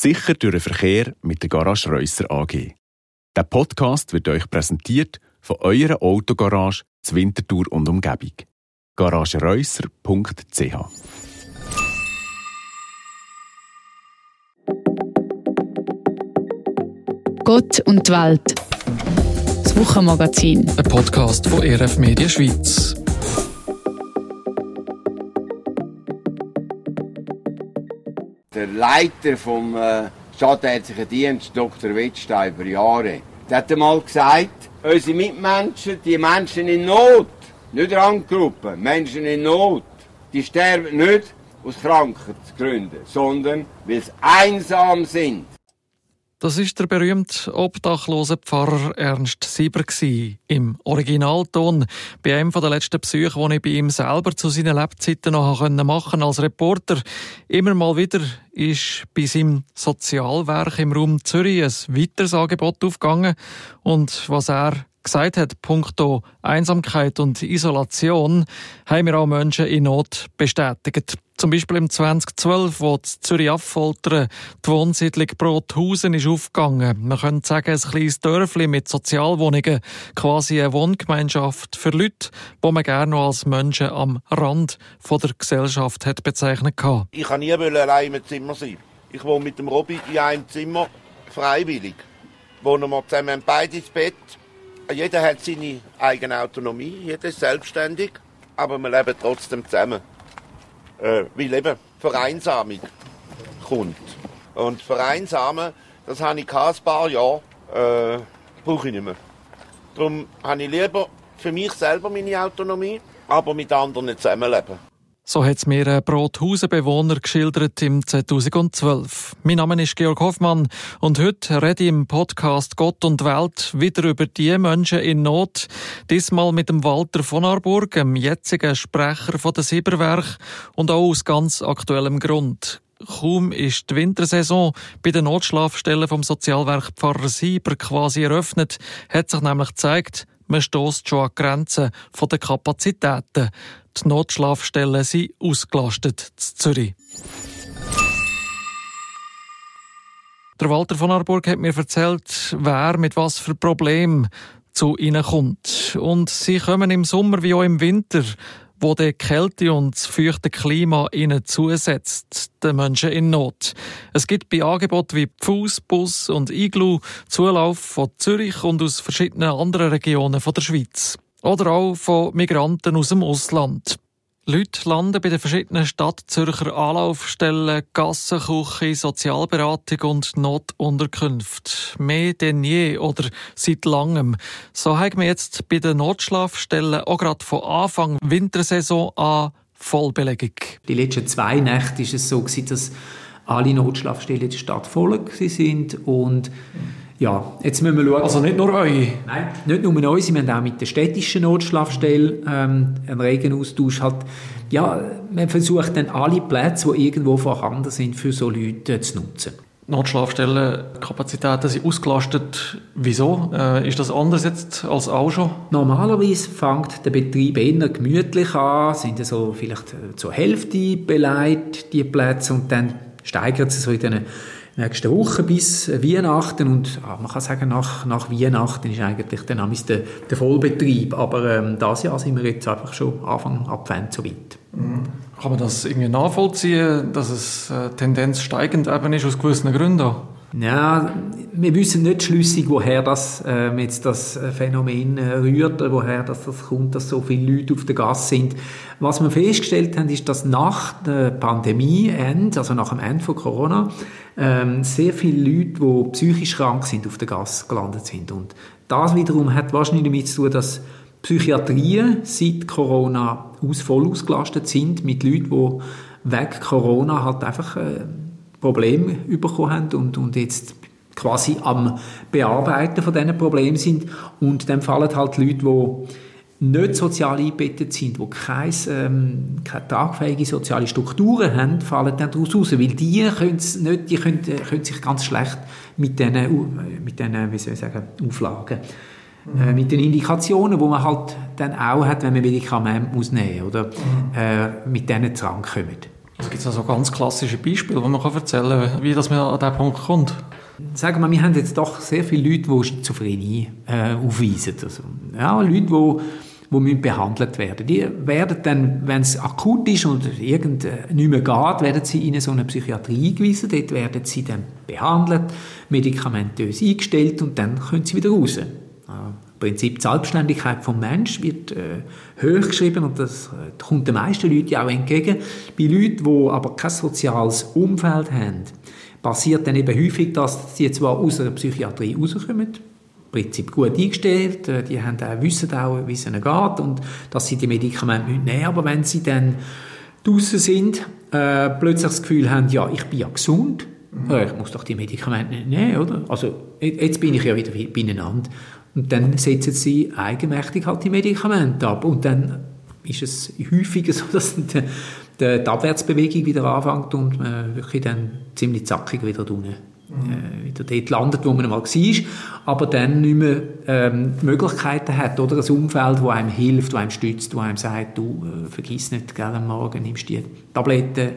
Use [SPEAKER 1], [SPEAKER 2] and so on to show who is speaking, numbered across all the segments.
[SPEAKER 1] Sicher durch den Verkehr mit der Garage Reusser AG. Der Podcast wird euch präsentiert von eurer Autogarage zur Winterthur und Umgebung. garagereusser.ch
[SPEAKER 2] Gott und die Welt. Das Wochenmagazin.
[SPEAKER 3] Ein Podcast von RF Media Schweiz.
[SPEAKER 4] Der Leiter vom äh, Stadtärztlichen Dienst, Dr. Wittstein, über Jahre, der hat einmal gesagt, unsere Mitmenschen, die Menschen in Not, nicht Randgruppen, Menschen in Not, die sterben nicht aus Krankheitsgründen, sondern weil sie einsam sind.
[SPEAKER 3] Das ist der berühmte obdachlose Pfarrer Ernst Sieber im Originalton bei einem der letzten Besuche, die ich bei ihm selber zu seinen Lebzeiten noch machen als Reporter. Immer mal wieder ist bei seinem Sozialwerk im Raum Zürich ein weiteres Angebot aufgegangen und was er gesagt hat, punkto Einsamkeit und Isolation, haben wir auch Menschen in Not bestätigt. Zum Beispiel im 2012, wo die Zürich Affoltern die Wohnsiedlung Brothausen ist aufgegangen. Man könnte sagen, ein kleines Dörfli mit Sozialwohnungen, quasi eine Wohngemeinschaft für Leute, die man gerne noch als Menschen am Rand der Gesellschaft hat bezeichnet hat.
[SPEAKER 5] Ich kann nie allein im Zimmer sein. Ich wohne mit dem Robby in einem Zimmer, freiwillig. Wohnen wir zusammen beide ins Bett. Jeder hat seine eigene Autonomie, jeder ist selbstständig, aber wir leben trotzdem zusammen äh, weil eben Vereinsamung kommt. Und Vereinsamen, das habe ich ein paar Jahre, äh, brauche ich nicht mehr. Darum habe ich lieber für mich selber meine Autonomie, aber mit anderen zusammenleben.
[SPEAKER 3] So hat es mir ein Brothausen-Bewohner geschildert im 2012. Mein Name ist Georg Hoffmann und heute rede ich im Podcast Gott und Welt wieder über die Menschen in Not. Diesmal mit dem Walter von Arburg, dem jetzigen Sprecher von der Sieberwerk und auch aus ganz aktuellem Grund. Kaum ist die Wintersaison bei den Notschlafstellen vom Sozialwerk Pfarrer Sieber quasi eröffnet, hat sich nämlich gezeigt, man stößt schon an Grenzen der Kapazitäten. Die Notschlafstellen sind ausgelastet in Zürich. Der Walter von Arburg hat mir erzählt, wer mit was für Problemen zu ihnen kommt. Und sie kommen im Sommer wie auch im Winter, wo die Kälte und das feuchte Klima ihnen zusetzt, den Menschen in Not. Es gibt bei Angeboten wie Pfuß, Bus und Iglu Zulauf von Zürich und aus verschiedenen anderen Regionen der Schweiz. Oder auch von Migranten aus dem Ausland. Leute landen bei den verschiedenen Stadtzürcher Anlaufstellen, Gassenküche, Sozialberatung und Notunterkünfte. Mehr denn je oder seit langem. So haben wir jetzt bei den Notschlafstellen auch gerade von Anfang Wintersaison an Vollbelegung.
[SPEAKER 6] Die letzten zwei Nächte war es so, dass alle Notschlafstellen der Stadt voll waren und ja, jetzt müssen wir schauen.
[SPEAKER 3] Also nicht nur euch?
[SPEAKER 6] Nein, nicht nur uns. Wir haben auch mit der städtischen Notschlafstelle ähm, einen regen Austausch. Halt, ja, man versucht dann alle Plätze, die irgendwo vorhanden sind, für so Leute zu nutzen.
[SPEAKER 3] Notschlafstellenkapazitäten sind ausgelastet. Wieso? Äh, ist das anders jetzt als auch schon?
[SPEAKER 6] Normalerweise fängt der Betrieb eher gemütlich an, sind so vielleicht äh, zur Hälfte beleidigt, die Plätze, und dann steigert es so in den nächsten Woche bis Weihnachten und ah, man kann sagen, nach, nach Weihnachten ist eigentlich dann der, der Vollbetrieb, aber ähm, dieses Jahr sind wir jetzt einfach schon Anfang Advent so weit.
[SPEAKER 3] Mhm. Kann man das irgendwie nachvollziehen, dass es äh, Tendenz steigend eben ist aus gewissen Gründen?
[SPEAKER 6] Ja, wir wissen nicht schlüssig, woher das, äh, jetzt das äh, Phänomen äh, rührt, woher das, das kommt, dass so viele Leute auf der Gasse sind. Was wir festgestellt haben, ist, dass nach der Pandemie, also nach dem Ende von Corona, ähm, sehr viele Leute, die psychisch krank sind, auf der Gasse gelandet sind. Und das wiederum hat wahrscheinlich damit zu tun, dass Psychiatrien seit Corona aus, voll ausgelastet sind mit Leuten, die weg Corona halt einfach äh, Probleme bekommen haben und, und jetzt quasi am Bearbeiten von diesen Problemen sind. Und dann fallen halt Leute, die nicht sozial eingebettet sind, die keine, ähm, keine tragfähige soziale Strukturen haben, fallen dann daraus raus, weil die, nicht, die können, können sich ganz schlecht mit diesen, mit diesen wie soll ich sagen, Auflagen, mhm. äh, mit den Indikationen, die man halt dann auch hat, wenn man Medikamente muss nehmen muss, oder mhm. äh, mit denen drankommen.
[SPEAKER 3] Also gibt es also ganz klassische Beispiele, wo man kann erzählen kann, wie das man an diesen Punkt kommt?
[SPEAKER 6] Sagen wir, wir haben jetzt doch sehr viele Leute, die Schizophrenie äh, aufweisen. Also, ja, Leute, die die behandelt werden. Die werden dann, wenn es akut ist und irgend äh, nicht mehr geht, werden sie in so eine Psychiatrie eingewiesen. Dort werden sie dann behandelt, medikamentös eingestellt und dann können sie wieder raus. Im Prinzip die Selbstständigkeit vom Mensch wird äh, hochgeschrieben und das äh, kommt den meisten Leuten auch entgegen. Bei Leuten, die aber kein soziales Umfeld haben, passiert dann eben häufig, dass sie zwar aus einer Psychiatrie rauskommen, Prinzip gut eingestellt, äh, die haben auch, wissen auch, wie es ihnen geht und dass sie die Medikamente nicht nehmen aber wenn sie dann draußen sind, äh, plötzlich das Gefühl haben, ja, ich bin ja gesund, mhm. ich muss doch die Medikamente nicht nehmen, oder? Also jetzt bin ich ja wieder beieinander. Und dann setzen sie eigenmächtig halt die Medikamente ab und dann ist es häufiger so, dass die, die Abwärtsbewegung wieder anfängt und man wirklich dann ziemlich zackig wieder unten äh, wieder dort landet, wo man mal war, aber dann nicht mehr ähm, Möglichkeiten hat oder? Ein Umfeld, wo einem hilft, wo einem stützt, wo einem sagt, du äh, vergiss nicht, gell, am Morgen nimmst du die Tabletten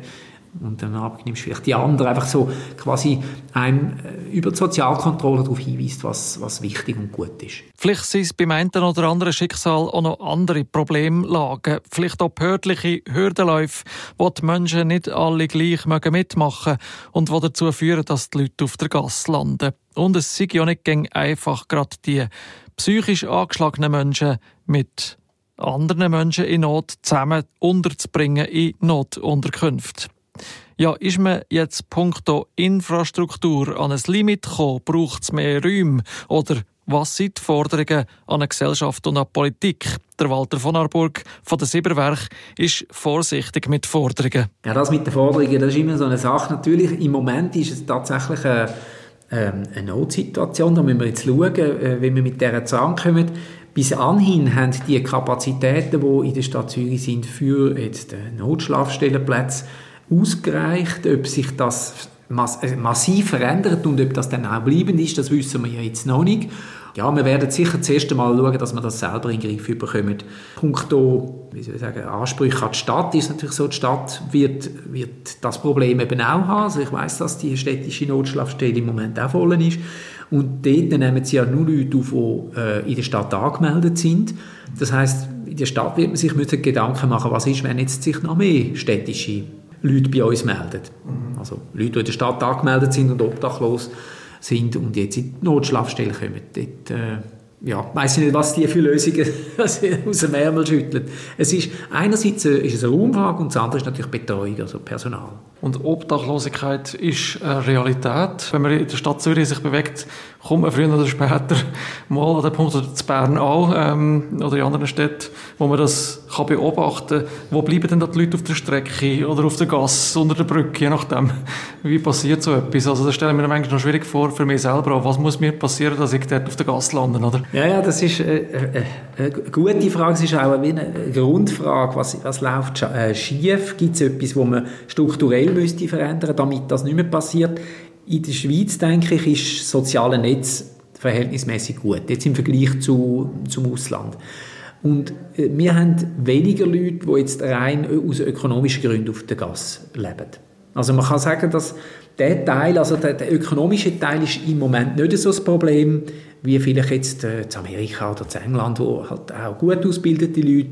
[SPEAKER 6] und dann Abend nimmst du vielleicht die andere, einfach so quasi einem äh, über die Sozialkontrolle darauf hinweist, was, was wichtig und gut ist.
[SPEAKER 3] Vielleicht sind es beim einen oder anderen Schicksal auch noch andere Problemlagen, vielleicht auch behördliche Hürdenläufe, wo die Menschen nicht alle gleich mitmachen und die dazu führen, dass die Leute auf der Gasse landen. Und es sei ja nicht einfach gerade die psychisch angeschlagenen Menschen mit anderen Menschen in Not zusammen unterzubringen in Notunterkünfte. Ja, ist man jetzt punkto Infrastruktur an ein Limit gekommen? Braucht es mehr Räume? Oder was sind die Forderungen an eine Gesellschaft und an Politik? Der Walter von Arburg von der Sieberwerk ist vorsichtig mit Forderungen.
[SPEAKER 6] Ja, das mit den Forderungen, das ist immer so eine Sache. Natürlich, im Moment ist es tatsächlich eine, ähm, eine Notsituation. Da müssen wir jetzt schauen, äh, wie wir mit dieser zusammenkommen. Bis anhin haben die Kapazitäten, die in der Stadt Zürich sind, für jetzt Notschlafstellenplätze ausgereicht. Ob sich das äh, massiv verändert und ob das dann auch bleibend ist, das wissen wir ja jetzt noch nicht. Ja, wir werden sicher zuerst einmal schauen, dass wir das selber in den Griff bekommen. Punkto, wie soll ich sagen, Ansprüche an die Stadt ist natürlich so, die Stadt wird, wird das Problem eben auch haben. Also ich weiß, dass die städtische Notschlafstelle im Moment auch voll ist. Und dort nehmen sie ja nur Leute auf, die äh, in der Stadt angemeldet sind. Das heißt, in der Stadt wird man sich Gedanken machen, was ist, wenn jetzt sich noch mehr städtische Leute bei uns melden. Mhm. Also Leute, die in der Stadt angemeldet sind und obdachlos sind und jetzt in die Notschlafstelle kommen. Dort, äh, ja, weiß ich nicht, was die für Lösungen aus dem Ärmel schütteln. Es ist, einerseits äh, ist es eine Raumfrage und das andere ist natürlich Betreuung, also Personal.
[SPEAKER 3] Und Obdachlosigkeit ist eine Realität. Wenn man in der Stadt Zürich sich bewegt, kommt man früher oder später mal an den Punkt, oder zu Bern auch, ähm, oder in anderen Städten, wo man das kann beobachten kann. Wo bleiben denn die Leute auf der Strecke oder auf der Gasse, unter der Brücke, je nachdem. Wie passiert so etwas? Also das stelle ich mir manchmal noch schwierig vor, für mich selber auch. Was muss mir passieren, dass ich dort auf der Gasse lande, oder?
[SPEAKER 6] Ja, ja, das ist äh, äh, eine gute Frage. Es ist auch eine Grundfrage. Was, was läuft äh, schief? Gibt es etwas, wo man strukturell müsste verändern, damit das nicht mehr passiert. In der Schweiz, denke ich, ist das soziale Netz verhältnismäßig gut, jetzt im Vergleich zu, zum Ausland. Und äh, wir haben weniger Leute, die jetzt rein aus ökonomischen Gründen auf der Gas leben. Also man kann sagen, dass der Teil, also der, der ökonomische Teil ist im Moment nicht so das Problem, wie vielleicht jetzt äh, zu Amerika oder zu England, wo halt auch gut ausgebildete Leute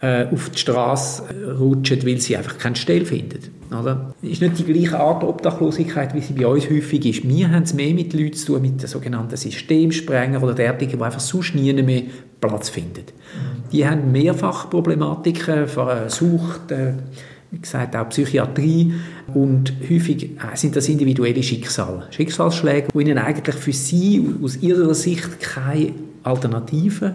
[SPEAKER 6] äh, auf die Straße rutschen, weil sie einfach keine Stelle finden. Oder? Ist nicht die gleiche Art Obdachlosigkeit, wie sie bei uns häufig ist. Wir haben es mehr mit Leuten zu tun, mit den sogenannten Systemsprenger oder derartigen, die einfach sonst nie mehr Platz finden. Die haben mehrfach Problematiken, Sucht, äh, wie gesagt, auch Psychiatrie und häufig äh, sind das individuelle Schicksale, Schicksalsschläge, die ihnen eigentlich für sie aus ihrer Sicht keine Alternative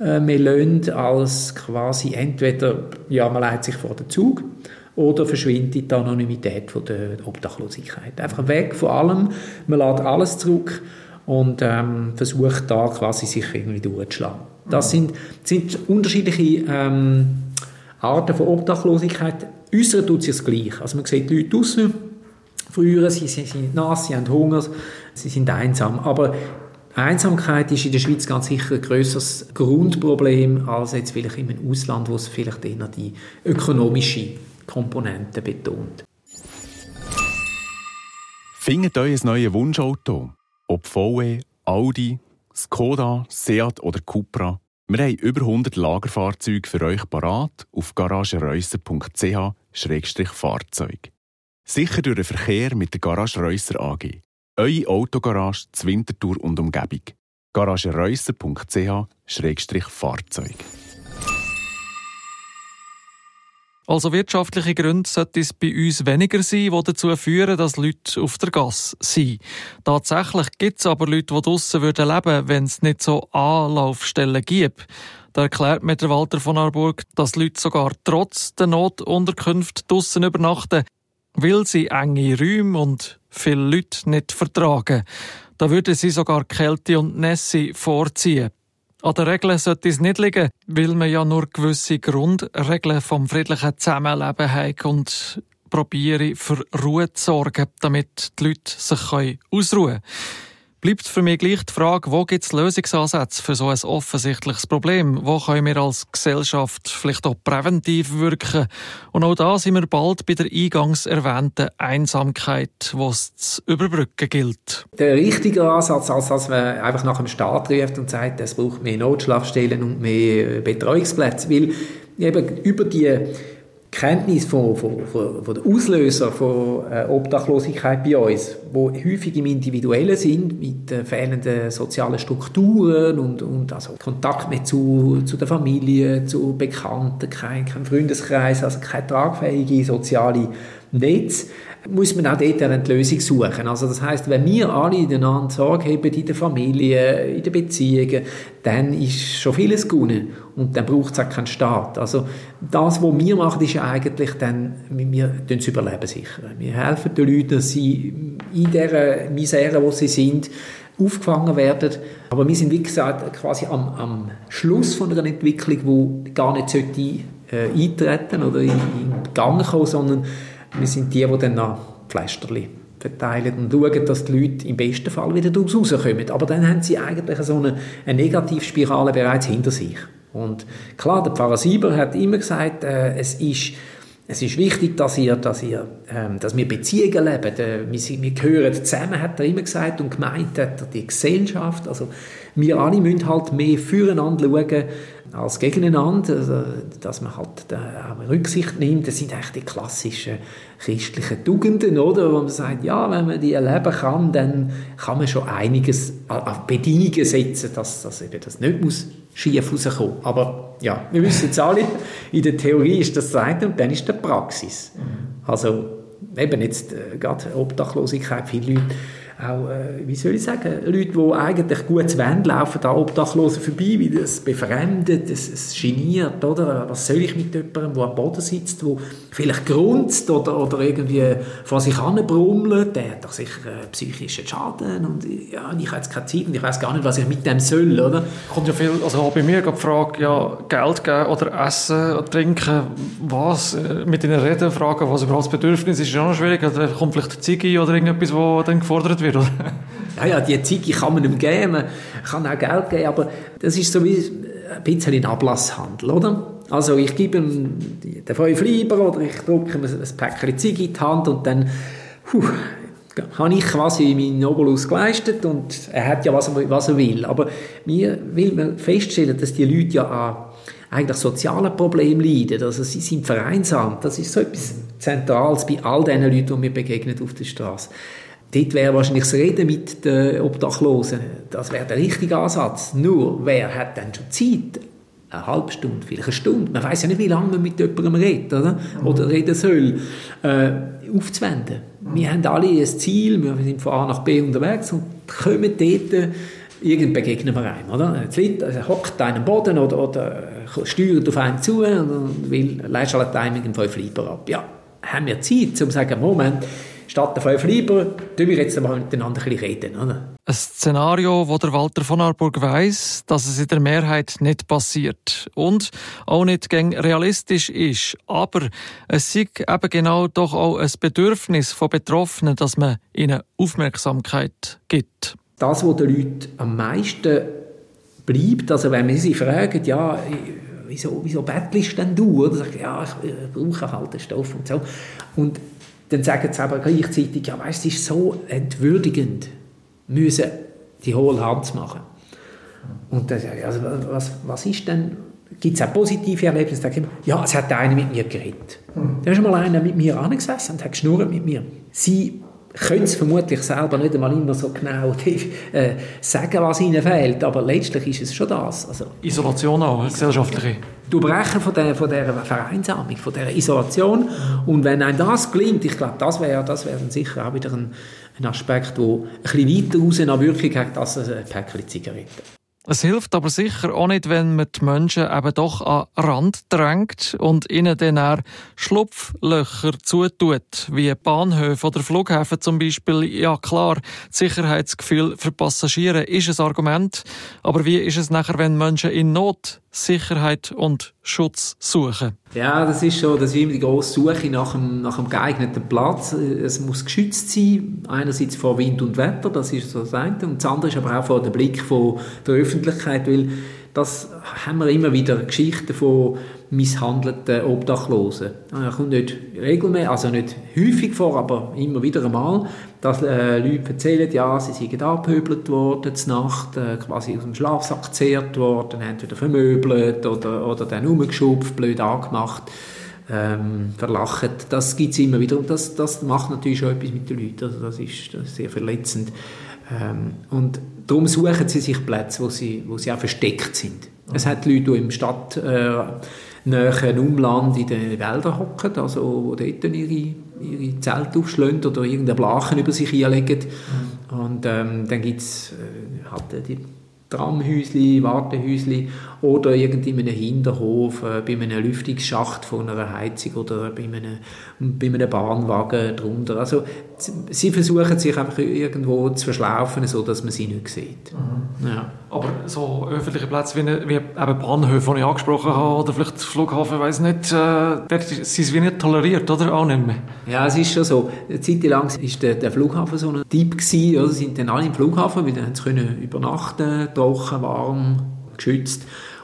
[SPEAKER 6] äh, mehr lassen, als quasi entweder, ja, man leitet sich vor den Zug oder verschwindet die Anonymität von der Obdachlosigkeit. Einfach weg von allem, man lädt alles zurück und ähm, versucht da quasi sich irgendwie durchzuschlagen. Das sind, sind unterschiedliche ähm, Arten von Obdachlosigkeit. Äußerst tut sich das gleich. Also man sieht die Leute draussen, früher, sie, sie sind nass, sie haben Hunger, sie sind einsam. Aber Einsamkeit ist in der Schweiz ganz sicher ein grösseres Grundproblem als jetzt vielleicht im Ausland, wo es vielleicht eher die ökonomische Komponenten betont.
[SPEAKER 1] Findet euch ein neues Wunschauto? Ob VW, Audi, Skoda, Seat oder Cupra? Wir haben über 100 Lagerfahrzeuge für euch parat auf garagereusser.ch-fahrzeug. Sicher durch den Verkehr mit der Garage Reusser AG. Eure Autogarage Zwintertour und Umgebung. garagereusser.ch-fahrzeug.
[SPEAKER 3] Also wirtschaftliche Gründe sollte es bei uns weniger sein, die dazu führen, dass Leute auf der Gas sind. Tatsächlich gibt es aber Leute, die draussen leben würden, wenn es nicht so Anlaufstellen gibt. Da erklärt mir der Walter von Arburg, dass Leute sogar trotz der Notunterkünfte draussen übernachten, weil sie enge Räume und viele Leute nicht vertragen. Da würden sie sogar Kälte und Nässe vorziehen. An den Regeln sollte es nicht liegen, weil man ja nur gewisse Grundregeln vom friedlichen Zusammenleben hat und probiere für Ruhe zu sorgen, damit die Leute sich ausruhen können bleibt für mich gleich die Frage, wo gibt es Lösungsansätze für so ein offensichtliches Problem? Wo können wir als Gesellschaft vielleicht auch präventiv wirken? Und auch da sind wir bald bei der eingangs erwähnten Einsamkeit, es zu überbrücken gilt.
[SPEAKER 6] Der richtige Ansatz, als dass man einfach nach dem Staat ruft und sagt, es braucht mehr Notschlafstellen und mehr Betreuungsplätze, weil eben über die Kenntnis von, von, von, von der Auslöser von äh, Obdachlosigkeit bei uns, wo häufig im Individuellen sind, mit äh, fehlenden sozialen Strukturen und, und also Kontakt mehr zu, zu der Familie, zu Bekannten, kein, kein Freundeskreis, also kein tragfähige soziale Netz, muss man auch dort eine Lösung suchen. Also das heißt, wenn wir alle einander Sorge haben in der Familie, in den Beziehungen, dann ist schon vieles gewonnen und dann braucht es auch keinen Staat. Also das, was wir machen, ist eigentlich dann, wir das Überleben sichern. Wir helfen den Leuten, dass sie in der Misere, wo sie sind, aufgefangen werden. Aber wir sind, wie gesagt, quasi am, am Schluss von einer Entwicklung, die gar nicht sollte, äh, eintreten oder in, in Gang kommen, sondern wir sind die, die dann noch Pflasterli verteilen und schauen, dass die Leute im besten Fall wieder daraus rauskommen. Aber dann haben sie eigentlich so eine, eine Negativspirale bereits hinter sich. Und klar, der Pfarrer Sieber hat immer gesagt, äh, es ist es ist wichtig, dass, ihr, dass, ihr, ähm, dass wir Beziehungen leben. Äh, wir, wir gehören zusammen, hat er immer gesagt, und gemeint hat er die Gesellschaft. Also wir alle müssen halt mehr füreinander schauen als gegeneinander, also, dass man halt auch Rücksicht nimmt. Das sind eigentlich die klassischen christlichen Tugenden, oder? Wo man sagt, ja, wenn man die erleben kann, dann kann man schon einiges an Bedingungen setzen, dass, dass eben das nicht muss schief rauskommen. Aber ja, wir wissen jetzt alle, in der Theorie ist das das eine und dann ist die Praxis. Also eben jetzt äh, gerade Obdachlosigkeit, viele Leute auch, äh, wie soll ich sagen, Leute, die eigentlich gut Wand laufen, da Obdachlosen vorbei, weil das befremdet, es, es geniert, oder? Was soll ich mit jemandem, der am Boden sitzt, der vielleicht grunzt oder, oder irgendwie vor sich hin brummelt, der hat doch sicher äh, psychischen Schaden und ja, ich habe jetzt keine Zeit und ich weiß gar nicht, was ich mit dem soll, oder?
[SPEAKER 3] Kommt ja viel, also auch bei mir die Frage, ja, Geld geben oder essen oder trinken, was, äh, mit ihnen reden, fragen, was überhaupt das Bedürfnis ist, ist ja noch schwierig, oder kommt vielleicht eine Ziege oder irgendetwas, was dann gefordert wird, oder?
[SPEAKER 6] ja, die Ziege kann man ihm geben, kann auch Geld geben, aber das ist so wie ein bisschen ein Ablasshandel, oder? Also ich gebe ihm den 5 Lieber oder ich drücke ihm ein Päckchen Ziege in die Hand und dann puh, habe ich quasi meinen Obolus geleistet und er hat ja, was er, was er will. Aber mir will man feststellen, dass die Leute ja an eigentlich sozialen Problemen leiden. Also sie sind vereinsamt. Das ist so etwas Zentrales bei all diesen Leuten, die mir begegnen auf der Straße. Dort wäre wahrscheinlich das Reden mit den Obdachlosen, das wäre der richtige Ansatz. Nur, wer hat dann schon Zeit, eine halbe Stunde, vielleicht eine Stunde, man weiß ja nicht, wie lange man mit jemandem redet oder, oder reden soll, äh, aufzuwenden. Wir haben alle ein Ziel, wir sind von A nach B unterwegs und kommen dort, irgend begegnen wir einem, oder? Jetzt also hockt einer am Boden oder, oder steuert auf einen zu und will, leistet alle Timing in fünf Lieber ab. Ja, haben wir Zeit, um zu sagen, Moment, statt der fünf Lieber, tun wir jetzt mal miteinander ein bisschen reden. Oder?
[SPEAKER 3] Ein Szenario, wo der Walter von Arburg weiss, dass es in der Mehrheit nicht passiert und auch nicht gäng realistisch ist. Aber es ist eben genau doch auch ein Bedürfnis von Betroffenen, dass man ihnen Aufmerksamkeit gibt.
[SPEAKER 6] Das, was den Leuten am meisten bleibt, also wenn man sie fragt, ja, wieso, wieso bettelst denn du? Oder sag, ja, ich, ich brauche halt den Stoff und so. Und dann sagen sie aber gleichzeitig, ja, weißt, es ist so entwürdigend, müssen die hohle Hand zu machen. Und dann sage ich, also, was, was ist denn, gibt es auch positive Erlebnisse? Dann ja, es hat einer mit mir geredet. Mhm. Da ist mal einer mit mir angesessen und hat geschnurrt mit mir. Sie können es vermutlich selber nicht einmal immer so genau äh, sagen, was ihnen fehlt, aber letztlich ist es schon das. Also,
[SPEAKER 3] Isolation auch, gesellschaftliche.
[SPEAKER 6] Du Brechen von dieser, von dieser Vereinsamung, von dieser Isolation. Und wenn einem das gelingt, ich glaube, das wäre das wär sicher auch wieder ein, ein Aspekt, der ein bisschen weiter raus eine Wirkung hat als ein Päckchen Zigaretten.
[SPEAKER 3] Es hilft aber sicher auch nicht, wenn man die Menschen eben doch an Rand drängt und ihnen dann auch Schlupflöcher zutut, wie Bahnhöfe oder Flughäfen zum Beispiel. Ja klar, Sicherheitsgefühl für Passagiere ist ein Argument, aber wie ist es nachher, wenn Menschen in Not Sicherheit und Schutz suchen.
[SPEAKER 6] Ja, das ist schon, das ist immer die grosse Suche nach einem, nach einem geeigneten Platz. Es muss geschützt sein, einerseits vor Wind und Wetter, das ist so das eine, und das andere ist aber auch vor dem Blick von der Öffentlichkeit, weil das haben wir immer wieder Geschichten von misshandelten Obdachlosen. Das kommt nicht regelmäßig, also nicht häufig vor, aber immer wieder einmal, dass äh, Leute erzählen, ja, sie seien abgehöbelt worden, zur Nacht, äh, quasi aus dem Schlafsack gezehrt worden, entweder vermöbelt oder, oder dann umgeschupft, blöd angemacht, ähm, verlacht. Das gibt es immer wieder und das, das macht natürlich schon etwas mit den Leuten. Also das, ist, das ist sehr verletzend. Ähm, und darum suchen sie sich Plätze, wo sie, wo sie auch versteckt sind. Es hat Leute, die im Stadt äh, nahen Umland in den Wäldern hocken, also wo dort ihre, ihre Zelte aufschlagen oder irgendeinen Blachen über sich einlegen. Mhm. Und ähm, dann gibt es äh, halt die Tramhäusli, Wartehäusli oder irgendwie in einem Hinterhof, äh, bei einem Lüftungsschacht von einer Heizung oder bei einem, bei einem Bahnwagen drunter. Also sie versuchen sich einfach irgendwo zu verschlaufen, so dass man sie nicht sieht.
[SPEAKER 3] Mhm. Ja. Aber so öffentliche Plätze wie, wie eben Bahnhöfe, die ich angesprochen habe, oder vielleicht Flughafen, ich weiß nicht, äh, dort sind sie wie nicht toleriert, oder? Auch nicht mehr.
[SPEAKER 6] Ja, es ist schon so. Eine Zeit lang war der, der Flughafen so ein Typ gewesen, oder? sind dann alle im Flughafen, weil dann können übernachten, trocken, warm, geschützt.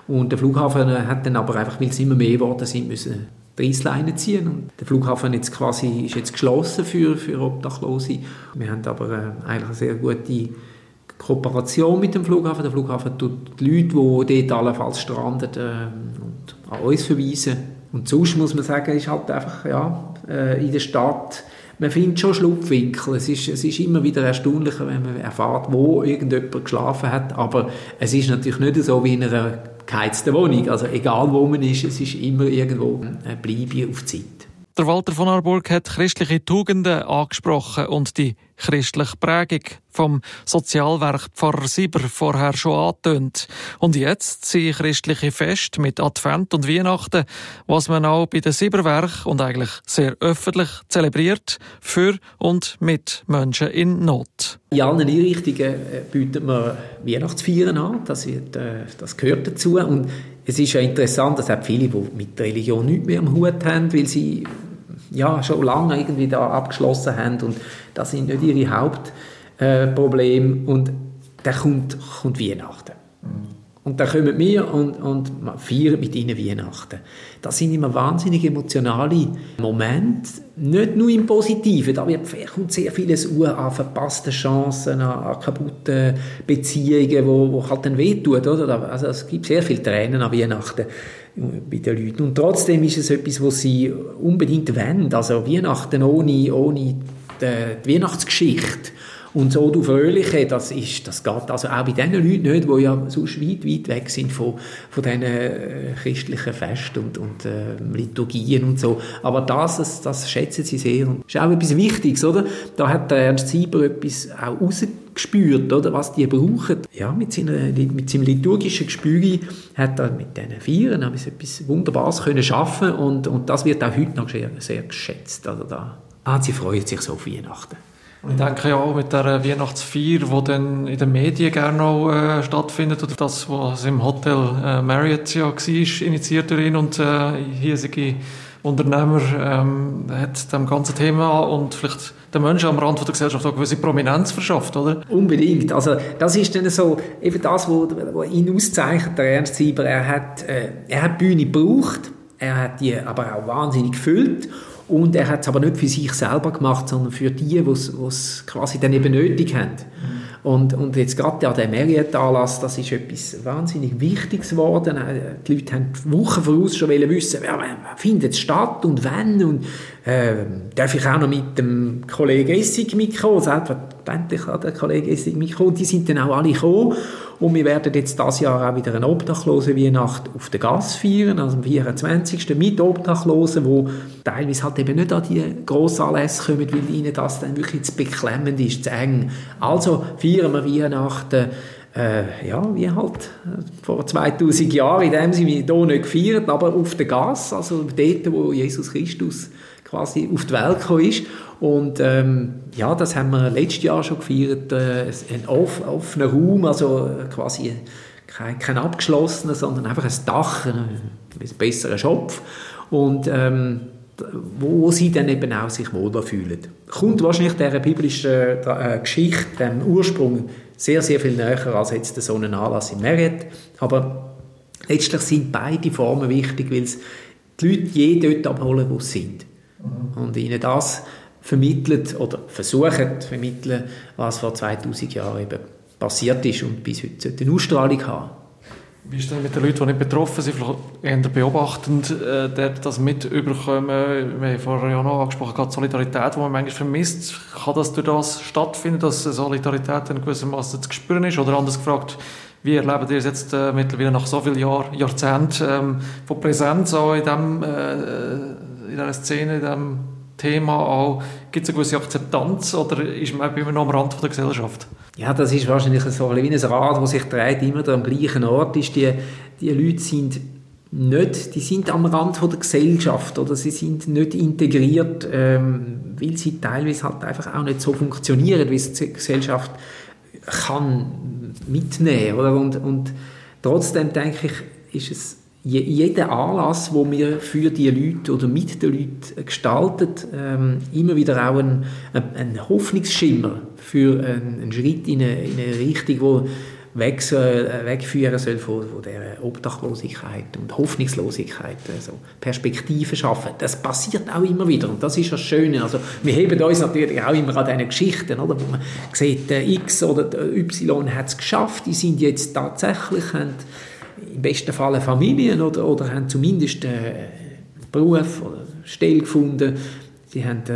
[SPEAKER 6] Und der Flughafen hat dann aber einfach, weil es immer mehr geworden sind, müssen Preisleine ziehen. Und der Flughafen jetzt quasi, ist jetzt geschlossen für, für Obdachlose. Wir haben aber äh, eigentlich eine sehr gute Kooperation mit dem Flughafen. Der Flughafen tut die Leute, die dort allenfalls stranden, äh, an uns verweisen. Und sonst muss man sagen, ist halt einfach ja, äh, in der Stadt man findet schon Schlupfwinkel. Es ist, es ist immer wieder erstaunlicher, wenn man erfährt, wo irgendjemand geschlafen hat. Aber es ist natürlich nicht so wie in einer geheizten Wohnung. Also egal wo man ist, es ist immer irgendwo ein Bleibe auf Zeit.
[SPEAKER 3] Der Walter von Arburg hat christliche Tugenden angesprochen und die christliche Prägung vom Sozialwerk Pfarrer Sieber vorher schon angetönt. Und jetzt sind christliche Feste mit Advent und Weihnachten, was man auch bei den Sieberwerk und eigentlich sehr öffentlich zelebriert, für und mit Menschen in Not.
[SPEAKER 6] In allen Einrichtungen äh, bietet man Weihnachtsfeiern an, das, äh, das gehört dazu. Und es ist ja interessant, dass auch viele, die mit der Religion nichts mehr am Hut haben, weil sie ja, schon lange irgendwie da abgeschlossen haben und das sind nicht ihre Hauptprobleme. Und dann kommt, kommt Weihnachten. Und dann kommen wir und, und feiern mit ihnen Weihnachten. Das sind immer wahnsinnig emotionale Momente, nicht nur im Positiven, da kommt sehr vieles an verpasste Chancen, an, an kaputte Beziehungen, wo, wo halt dann wehtut, oder? Also es gibt sehr viele Tränen an Weihnachten bei den Leuten. Und trotzdem ist es etwas, was sie unbedingt wollen. Also Weihnachten ohne, ohne die, die Weihnachtsgeschichte und so du Fröhliche, das, ist, das geht also auch bei den Leuten nicht, die ja sonst weit, weit weg sind von, von diesen äh, christlichen Festen und, und äh, Liturgien und so. Aber das, das, das schätzen sie sehr. Und ist auch etwas Wichtiges, oder? Da hat der Ernst Sieber etwas auch rausgespürt, oder? Was die brauchen. Ja, mit, seiner, mit seinem liturgischen Gespür hat er mit diesen Vieren etwas Wunderbares können schaffen und, und das wird auch heute noch sehr, sehr geschätzt. Also da, ah, sie freuen sich so auf Weihnachten.
[SPEAKER 3] Und ich denke ja auch mit der Weihnachtsfeier, die dann in den Medien gerne auch äh, stattfindet, oder das, was im Hotel äh, Marriott ja war, initiiert durch ihn und äh, hiesige Unternehmer, ähm, hat dem ganzen Thema und vielleicht den Menschen am Rand der Gesellschaft auch gewisse Prominenz verschafft, oder?
[SPEAKER 6] Unbedingt. Also das ist dann so eben das, was ihn auszeichnet, der Ernst Sieber. Er hat, äh, er hat Bühne gebraucht, er hat die aber auch wahnsinnig gefüllt und er hat es aber nicht für sich selber gemacht, sondern für die, die es quasi dann eben nötig haben. Mhm. Und, und jetzt gerade an der Marriott-Anlass, das ist etwas wahnsinnig Wichtiges geworden. Äh, die Leute haben Wochen voraus schon wissen, ja, findet es statt und wann und äh, darf ich auch noch mit dem Kollegen Essig mitkommen? Selbstverständlich hat der Kollege Essig mitkommen. Die sind dann auch alle gekommen und wir werden jetzt das Jahr auch wieder eine obdachlose Weihnacht auf der Gas feiern, also am 24. mit Obdachlosen, wo teilweise halt eben nicht an die Grossanlässe kommen, weil ihnen das dann wirklich zu beklemmend ist, zu eng. Also feiern wir Weihnachten äh, ja, wie halt vor 2000 Jahren, in dem sie hier nicht gefeiert, aber auf der Gas, also dort, wo Jesus Christus quasi auf die Welt gekommen ist. Und ähm, ja, das haben wir letztes Jahr schon gefeiert, äh, ein off, offener Raum, also quasi kein, kein abgeschlossener, sondern einfach ein Dach, ein, ein besserer Schopf. Und ähm, wo, sie dann eben auch sich wohler fühlen. Kommt wahrscheinlich dieser biblischen äh, Geschichte, dem Ursprung, sehr, sehr viel näher als jetzt so ein Anlass in Marriott. Aber letztlich sind beide Formen wichtig, weil es die Leute je dort abholen, wo sie sind. Und ihnen das vermittelt oder versuchen zu vermitteln, was vor 2000 Jahren eben passiert ist und bis heute eine Ausstrahlung haben.
[SPEAKER 3] Wie ist es mit den Leuten, die nicht betroffen sind, vielleicht eher beobachtend, äh, das mit überkommen? Wir haben vorher ja noch angesprochen, gerade Solidarität, die man manchmal vermisst. Kann das durch das stattfinden, dass Solidarität in gewissermaßen zu spüren ist? Oder anders gefragt, wie erlebt ihr es jetzt äh, mittlerweile nach so vielen Jahren, Jahrzehnten ähm, von Präsenz auch in, dem, äh, in dieser Szene, in diesem Thema auch? Gibt es eine gewisse Akzeptanz oder ist man immer noch am Rand der Gesellschaft?
[SPEAKER 6] Ja, das ist wahrscheinlich so wie ein Rad, das sich dreht, immer am gleichen Ort ist. Die, die Leute sind nicht, die sind am Rand der Gesellschaft oder sie sind nicht integriert, ähm, weil sie teilweise halt einfach auch nicht so funktionieren, wie es die Gesellschaft kann mitnehmen, oder? Und, und trotzdem denke ich, ist es jeder Anlass, wo wir für die Leute oder mit den Leuten gestaltet, ähm, immer wieder auch ein, ein Hoffnungsschimmer für einen, einen Schritt in eine, in eine Richtung, wo weg soll, äh, wegführen soll von, von der Obdachlosigkeit und Hoffnungslosigkeit, also Perspektiven schaffen. Das passiert auch immer wieder und das ist das Schöne. Also wir heben uns natürlich auch immer an diesen Geschichten, oder, wo man sieht, der X oder der Y hat es geschafft, die sind jetzt tatsächlich, haben im besten Fall Familien oder, oder haben zumindest einen äh, Beruf oder Stelle gefunden. Sie haben äh,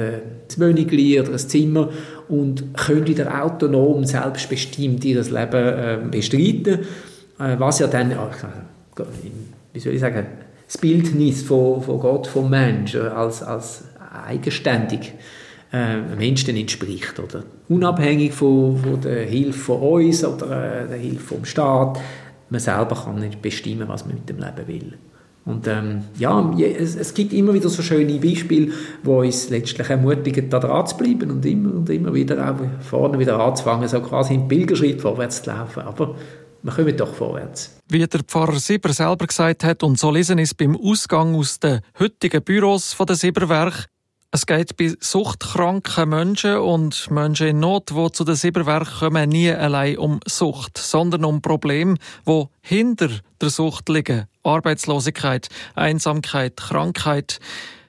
[SPEAKER 6] eine Wohnung oder ein Zimmer und können wieder autonom, selbstbestimmt ihr Leben äh, bestreiten. Äh, was ja dann, wie soll ich sagen, das Bildnis von, von Gott, vom Mensch als, als eigenständig äh, Mensch entspricht. Oder? Unabhängig von, von der Hilfe von uns oder äh, der Hilfe vom Staat man selber kann nicht bestimmen, was man mit dem Leben will. Und ähm, ja, es, es, gibt immer wieder so schöne Beispiele, wo uns letztlich ermutigen, da dran zu bleiben und immer und immer wieder auch vorne wieder anzufangen, so quasi im Pilgerschritt vorwärts zu laufen. Aber wir kommen doch vorwärts.
[SPEAKER 3] Wie der Pfarrer Sieber selber gesagt hat, und so lesen ist beim Ausgang aus den heutigen Büros von der Sieberwerk, es geht bei suchtkranken Menschen und Menschen in Not, die zu den Silberwerken kommen, nie allein um Sucht, sondern um Probleme, die hinter der Sucht liegen. Arbeitslosigkeit, Einsamkeit, Krankheit.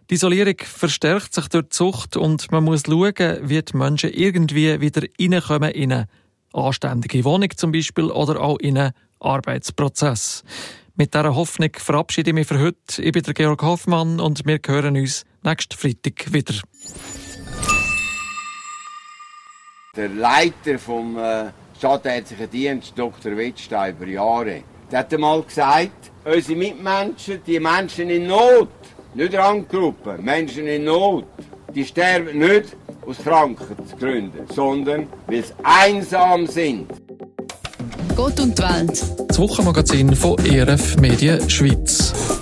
[SPEAKER 3] Die Isolierung verstärkt sich durch die Sucht und man muss schauen, wie die Menschen irgendwie wieder reinkommen in eine anständige Wohnung zum Beispiel oder auch in einen Arbeitsprozess. Mit dieser Hoffnung verabschiede ich mich für heute. Ich bin der Georg Hoffmann und wir hören uns nächsten Freitag wieder.
[SPEAKER 4] Der Leiter vom äh, Stadtärztlichen Dienst, Dr. Wittstein, über Jahre, der hat einmal gesagt, unsere Mitmenschen, die Menschen in Not, nicht Randgruppen, Menschen in Not, die sterben nicht aus Krankheitsgründen, sondern weil sie einsam sind.
[SPEAKER 2] Gott und die Welt.
[SPEAKER 3] Das Wochenmagazin von ERF Medien Schweiz.